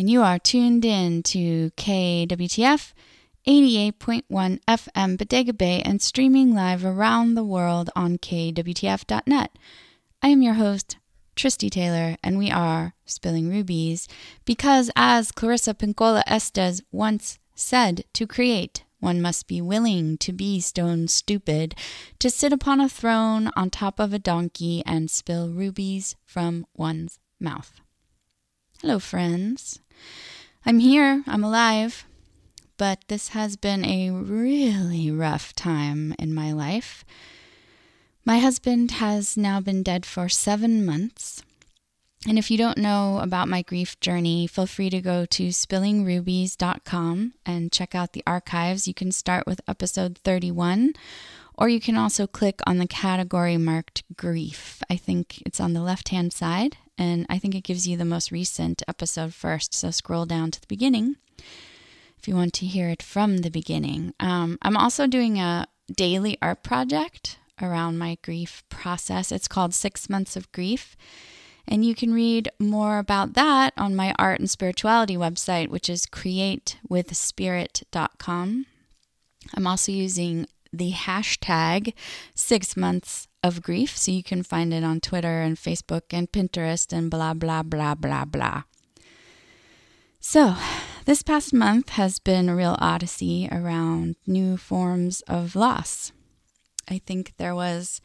and you are tuned in to KWTF 88.1 FM Bodega Bay and streaming live around the world on KWTF.net. I am your host, Tristy Taylor, and we are Spilling Rubies because, as Clarissa Pinkola Estes once said, to create, one must be willing to be stone stupid, to sit upon a throne on top of a donkey and spill rubies from one's mouth. Hello, friends. I'm here, I'm alive, but this has been a really rough time in my life. My husband has now been dead for seven months. And if you don't know about my grief journey, feel free to go to spillingrubies.com and check out the archives. You can start with episode 31, or you can also click on the category marked grief. I think it's on the left hand side, and I think it gives you the most recent episode first. So scroll down to the beginning if you want to hear it from the beginning. Um, I'm also doing a daily art project around my grief process. It's called Six Months of Grief. And you can read more about that on my art and spirituality website, which is createwithspirit.com. I'm also using the hashtag six months of grief, so you can find it on Twitter and Facebook and Pinterest and blah, blah, blah, blah, blah. So, this past month has been a real odyssey around new forms of loss. I think there was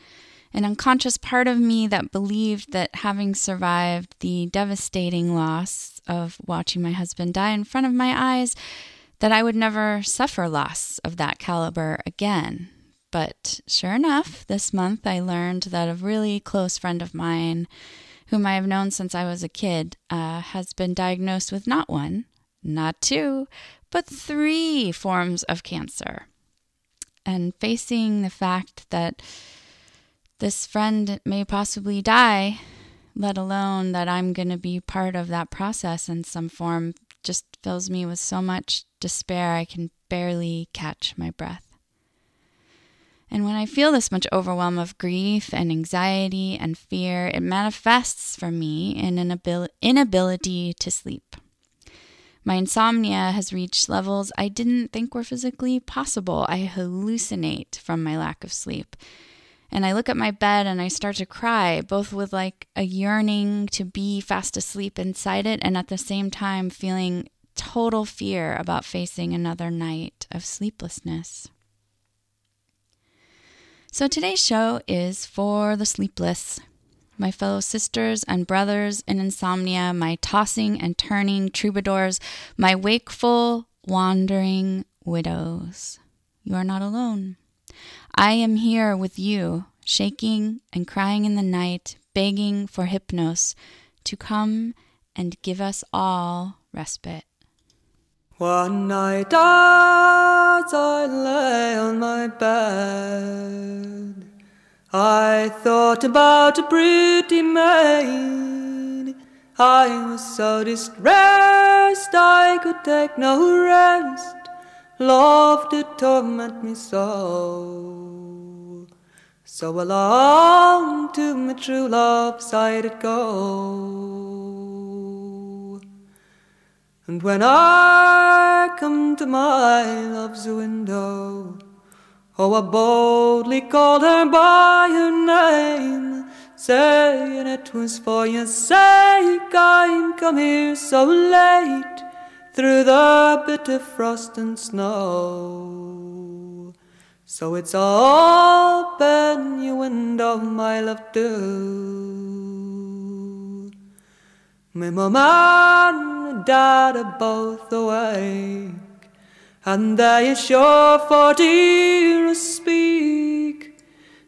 an unconscious part of me that believed that having survived the devastating loss of watching my husband die in front of my eyes, that I would never suffer loss of that caliber again. But sure enough, this month I learned that a really close friend of mine, whom I have known since I was a kid, uh, has been diagnosed with not one, not two, but three forms of cancer and facing the fact that this friend may possibly die, let alone that I'm going to be part of that process in some form, just fills me with so much despair I can barely catch my breath. And when I feel this much overwhelm of grief and anxiety and fear, it manifests for me in an inability to sleep. My insomnia has reached levels I didn't think were physically possible. I hallucinate from my lack of sleep. And I look at my bed and I start to cry, both with like a yearning to be fast asleep inside it and at the same time feeling total fear about facing another night of sleeplessness. So today's show is for the sleepless my fellow sisters and brothers in insomnia, my tossing and turning troubadours, my wakeful, wandering widows. You are not alone. I am here with you, shaking and crying in the night, begging for Hypnos to come and give us all respite. One night as I lay on my bed, I thought about a pretty maid. I was so distressed I could take no rest. Love did torment me so. So along to my true love's I did go. And when I come to my love's window, Oh, I boldly called her by her name, saying it was for your sake I'm come here so late through the bitter frost and snow. So it's open your window, my love, do. My mama and dad are both away and they are sure for dear to speak.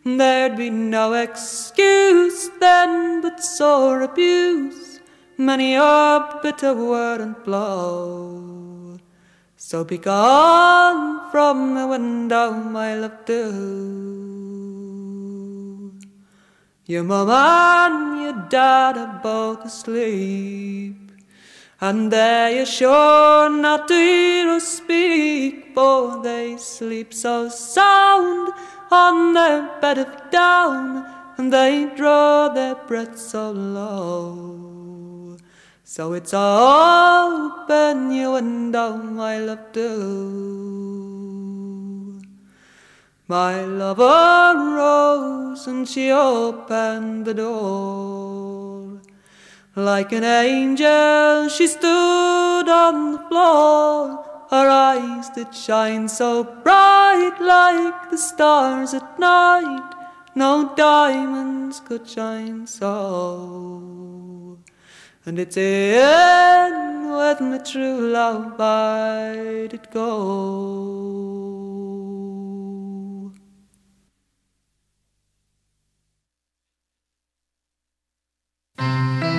There'd be no excuse then but sore abuse, many a bitter word and blow. So be gone from the window, my love, do. Your mama and your dad are both asleep, and they are sure not to hear us speak, for they sleep so sound on their bed of down, and they draw their breath so low. So it's open your window, my love, do. My lover rose and she opened the door. Like an angel, she stood on the floor. Her eyes did shine so bright, like the stars at night. No diamonds could shine so. And it's in with my true love I did go. Música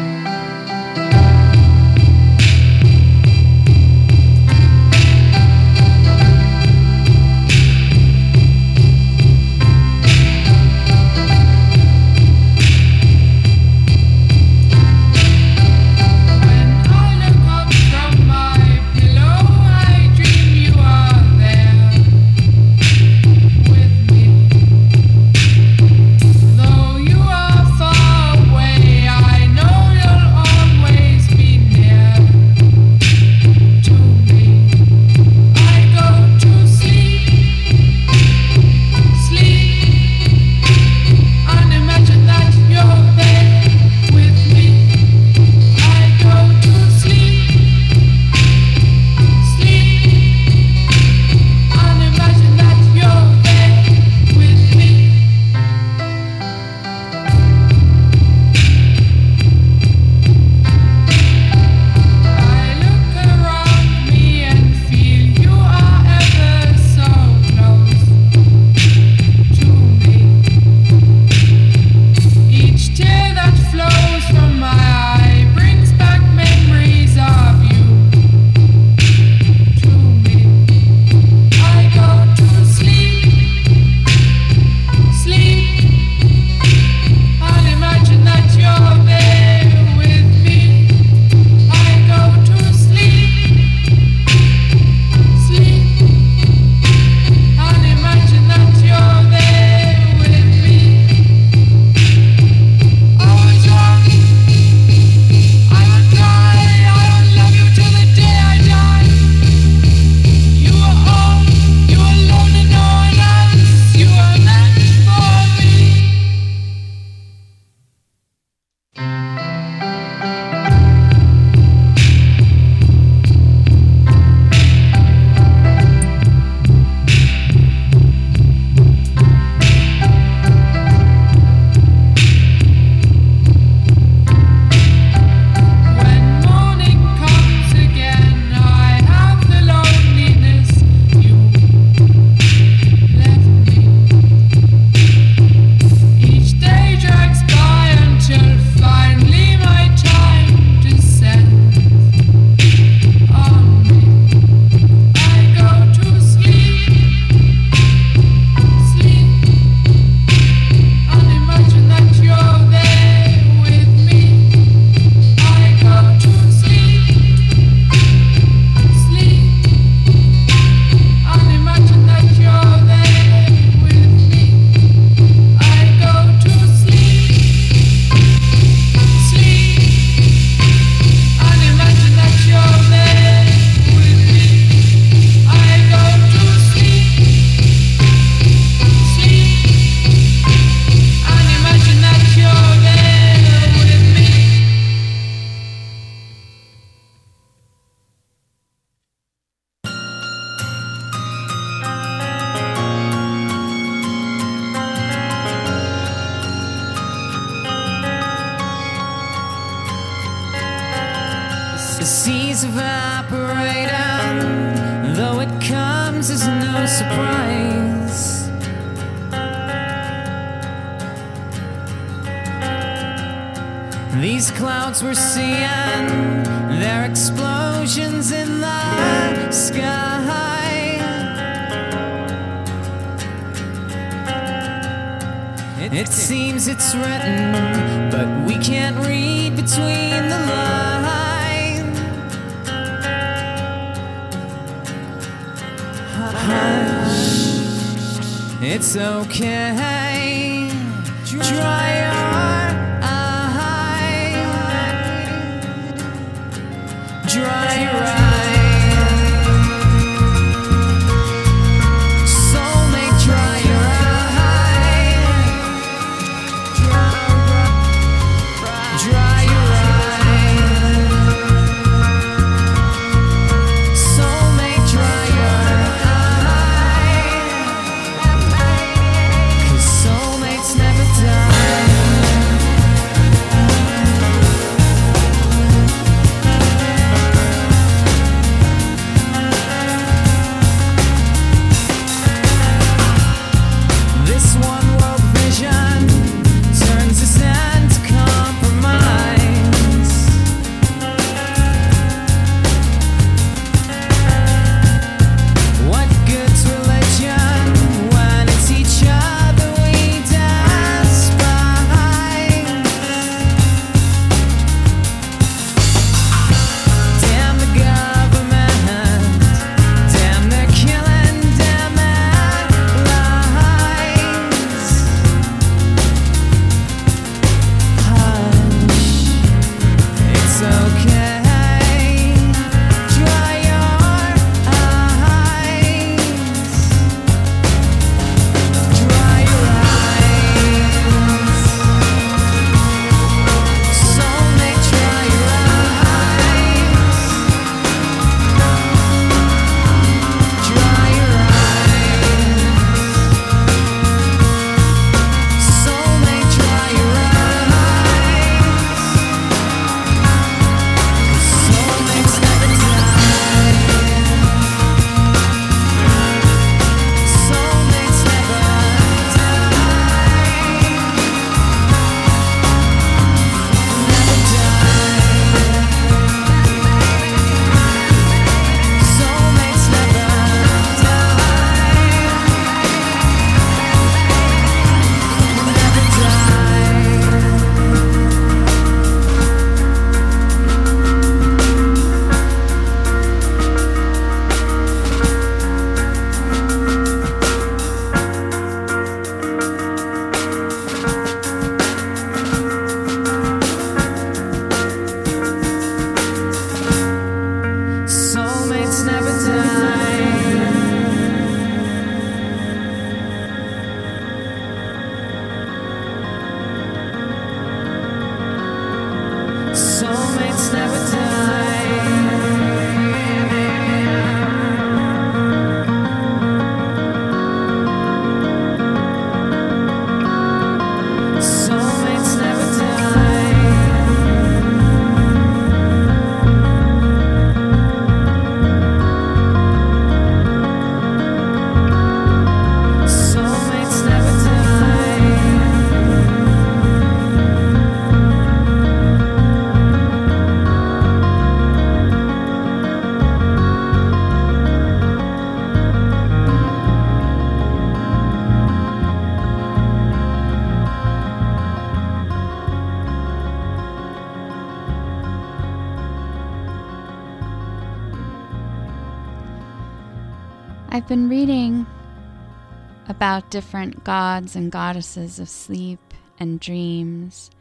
about different gods and goddesses of sleep and dreams,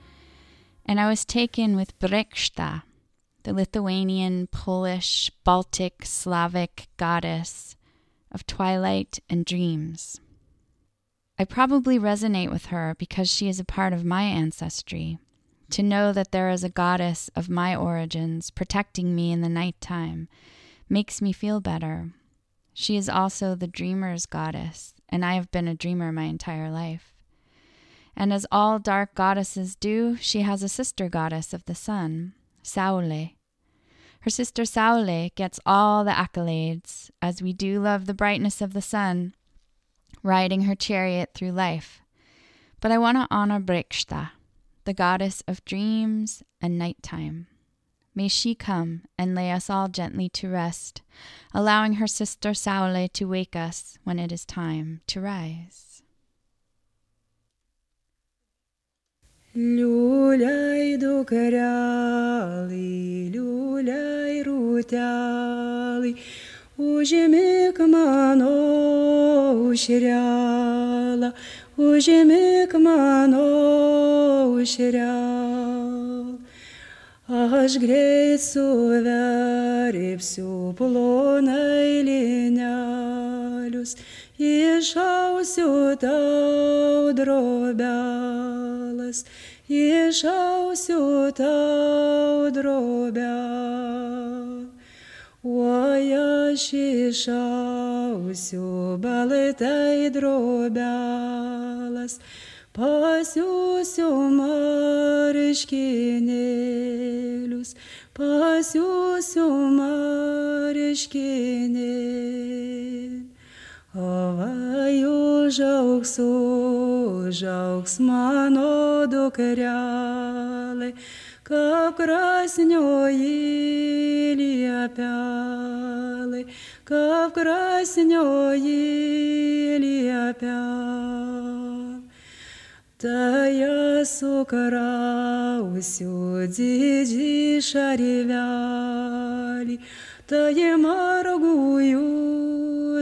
and I was taken with Breksta, the Lithuanian, Polish, Baltic, Slavic goddess of twilight and dreams. I probably resonate with her because she is a part of my ancestry. To know that there is a goddess of my origins protecting me in the night time makes me feel better. She is also the dreamer's goddess, and I have been a dreamer my entire life. And as all dark goddesses do, she has a sister goddess of the sun, Saule. Her sister Saule gets all the accolades, as we do love the brightness of the sun, riding her chariot through life. But I want to honor Breksta, the goddess of dreams and nighttime. May she come and lay us all gently to rest, allowing her sister Saule to wake us when it is time to rise. Liuliai dukrelai, liuliai rūtelai, užimik mano užrelą, užimik mano užrelą. Aš greit suverpsiu plonai linelius, išausiu tau drobelas, išausiu tau drobelą. Oi aš išausiu baltai drobelas, pasiūsiu marškinėlius, pasiūsiu marškinėlius. Oi, užauks, užauks mano dukrelai, kaip krasnioji liepelai, kaip krasnioji liepelai. Я Святая сокара усюди та Тае маргую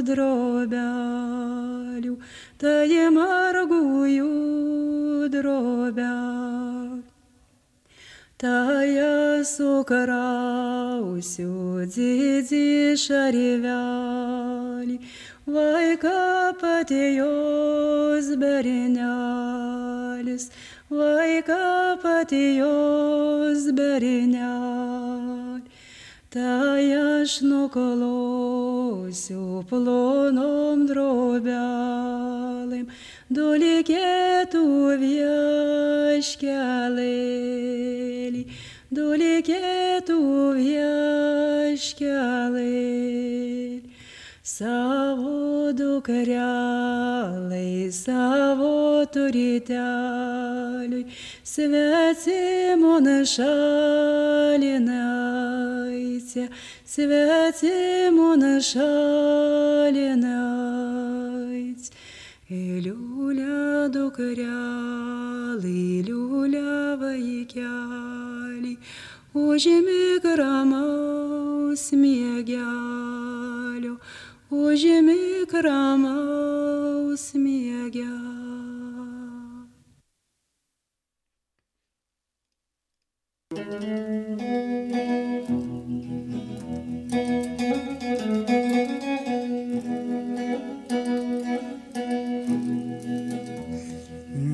дробялю, Та Тае маргую дробялю. я сокара усюди дишаревяли, vaiką patijos bernelis, vaiką patijos bernelis. Tai aš nukolosiu plonom drobelėm, dulikėtų vieškelėlį, dulikėtų vieškelėlį savo dukrelai, savo turiteliui, svetimo našalinaitė, svetimo našalinaitė. Iliulia dukrelai, iliulia vaikeliai, užimik ramaus mėgelio. Miegelio.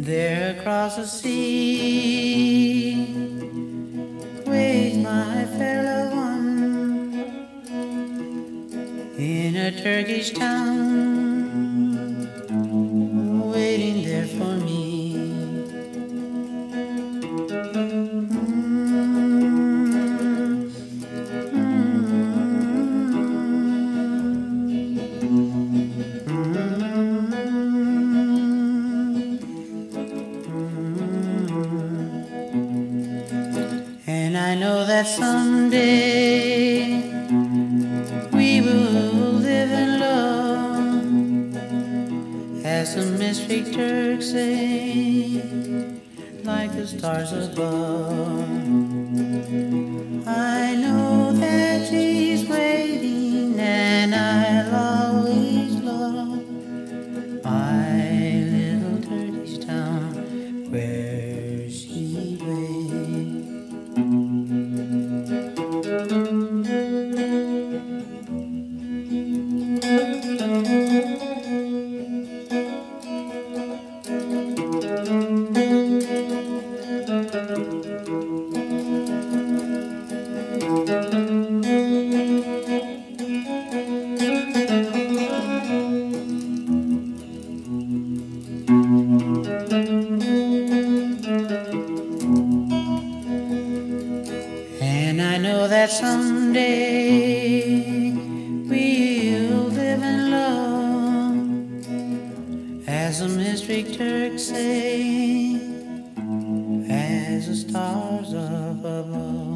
There across the sea someday we'll live in love, as the mystic Turks say, as the stars above.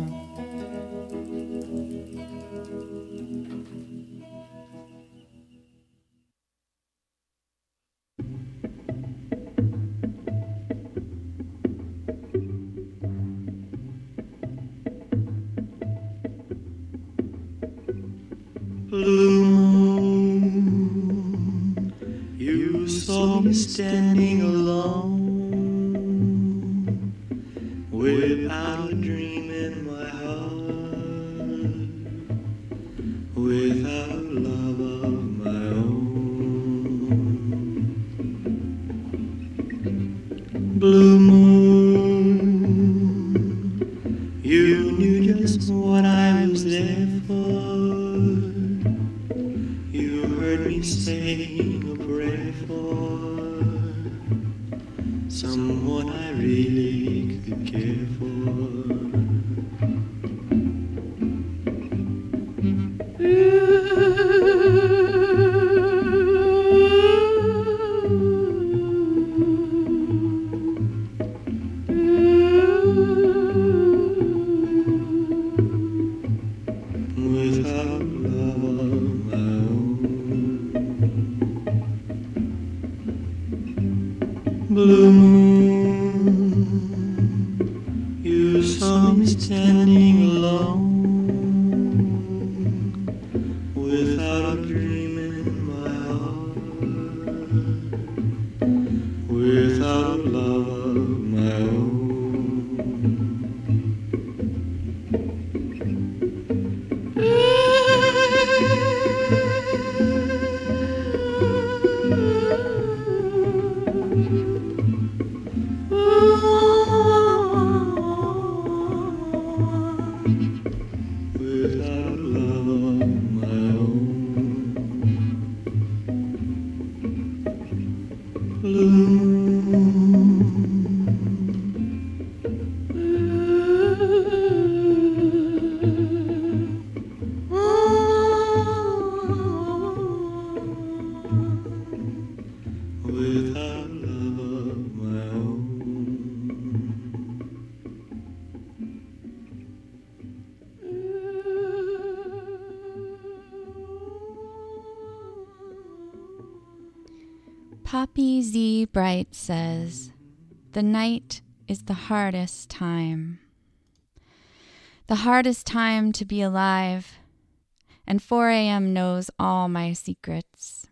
Blue moon, you saw me standing alone, Brite says, The night is the hardest time. The hardest time to be alive, and 4 a.m. knows all my secrets.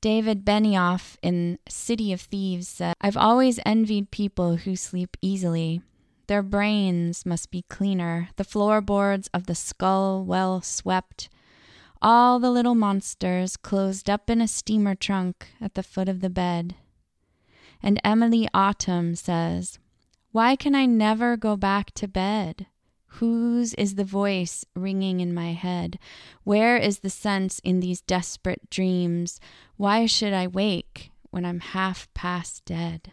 David Benioff in City of Thieves said, I've always envied people who sleep easily. Their brains must be cleaner, the floorboards of the skull well swept, all the little monsters closed up in a steamer trunk at the foot of the bed. And Emilie Autumn says, Why can I never go back to bed? Whose is the voice ringing in my head? Where is the sense in these desperate dreams? Why should I wake when I'm half past dead?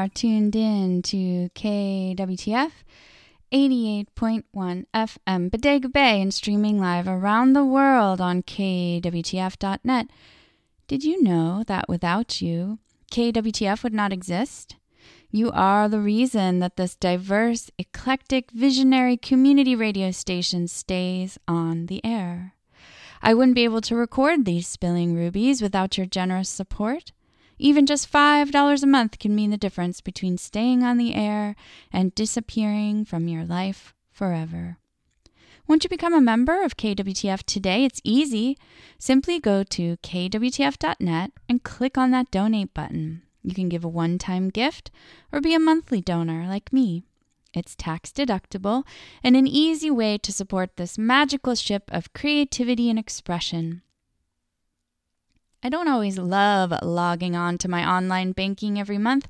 Are tuned in to KWTF 88.1 FM Bodega Bay and streaming live around the world on KWTF.net. Did you know that without you, KWTF would not exist? You are the reason that this diverse, eclectic, visionary community radio station stays on the air. I wouldn't be able to record these spilling rubies without your generous support. Even just $5 a month can mean the difference between staying on the air and disappearing from your life forever. Won't you become a member of KWTF today? It's easy. Simply go to kwtf.net and click on that donate button. You can give a one time gift or be a monthly donor like me. It's tax deductible and an easy way to support this magical ship of creativity and expression. I don't always love logging on to my online banking every month,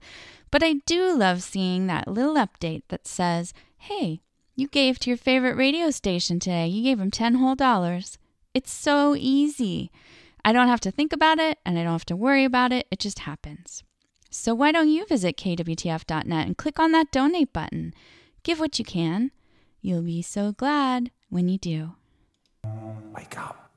but I do love seeing that little update that says, hey, you gave to your favorite radio station today. You gave them 10 whole dollars. It's so easy. I don't have to think about it and I don't have to worry about it. It just happens. So why don't you visit kwtf.net and click on that donate button? Give what you can. You'll be so glad when you do. Wake up.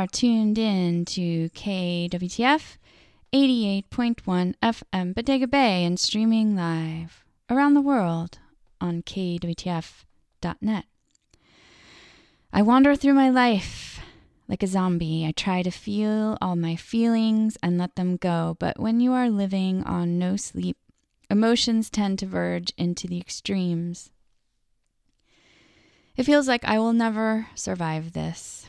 Are tuned in to KWTF 88.1 FM Bodega Bay and streaming live around the world on KWTF.net. I wander through my life like a zombie. I try to feel all my feelings and let them go, but when you are living on no sleep, emotions tend to verge into the extremes. It feels like I will never survive this.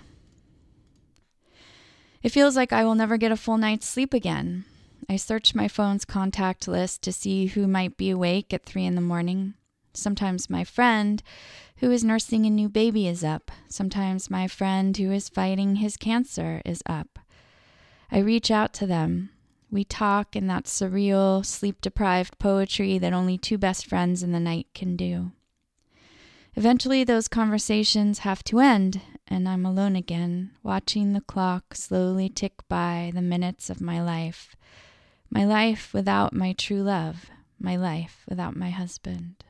It feels like I will never get a full night's sleep again. I search my phone's contact list to see who might be awake at three in the morning. Sometimes my friend who is nursing a new baby is up. Sometimes my friend who is fighting his cancer is up. I reach out to them. We talk in that surreal, sleep deprived poetry that only two best friends in the night can do. Eventually, those conversations have to end, and I'm alone again, watching the clock slowly tick by the minutes of my life. My life without my true love, my life without my husband.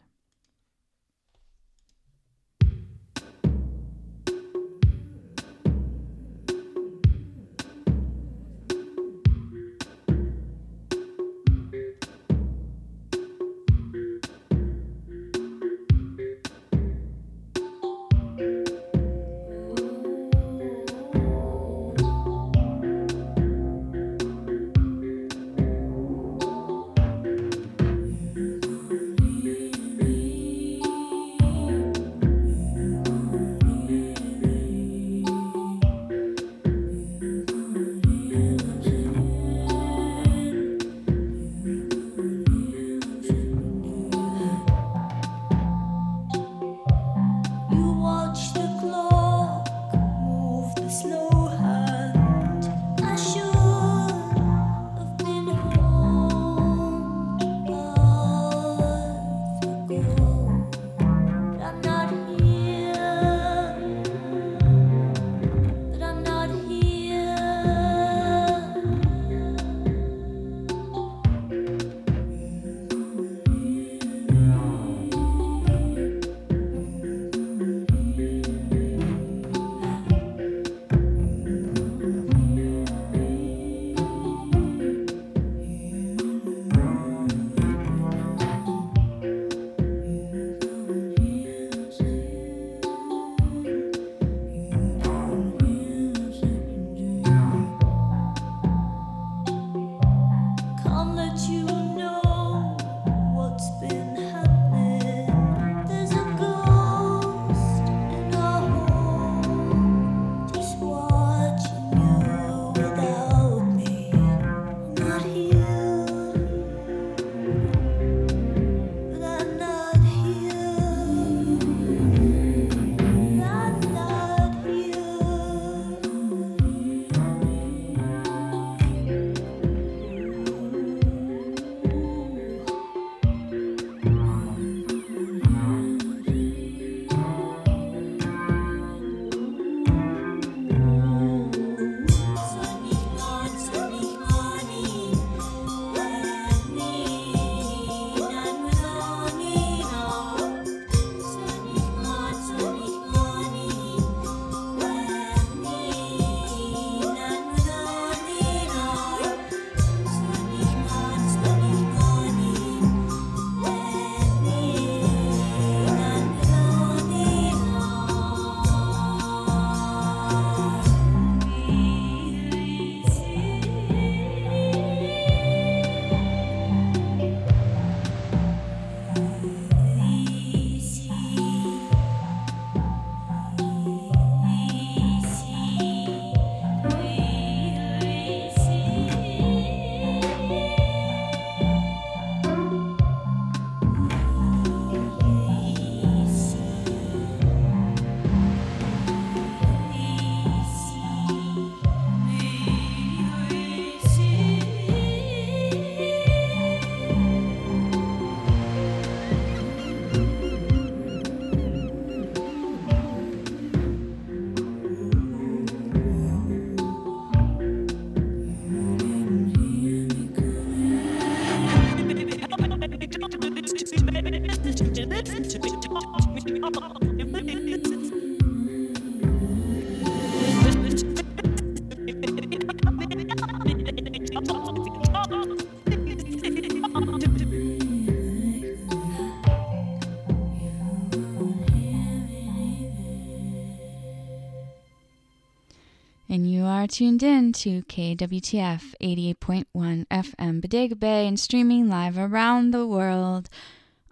Tuned in to KWTF 88.1 FM Bodega Bay and streaming live around the world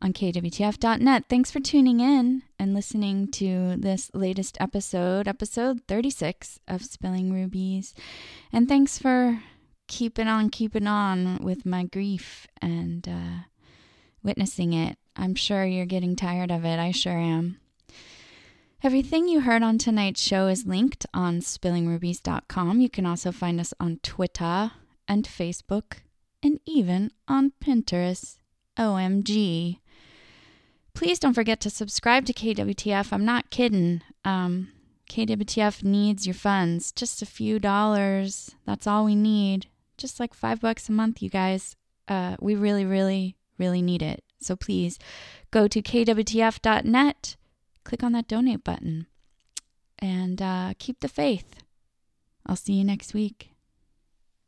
on KWTF.net. Thanks for tuning in and listening to this latest episode, episode 36 of Spilling Rubies. And thanks for keeping on, keeping on with my grief and uh, witnessing it. I'm sure you're getting tired of it. I sure am. Everything you heard on tonight's show is linked on spillingrubies.com. You can also find us on Twitter and Facebook and even on Pinterest. OMG. Please don't forget to subscribe to KWTF. I'm not kidding. Um, KWTF needs your funds. Just a few dollars. That's all we need. Just like five bucks a month, you guys. Uh, we really, really, really need it. So please go to kwtf.net, click on that donate button, and uh, keep the faith. I'll see you next week.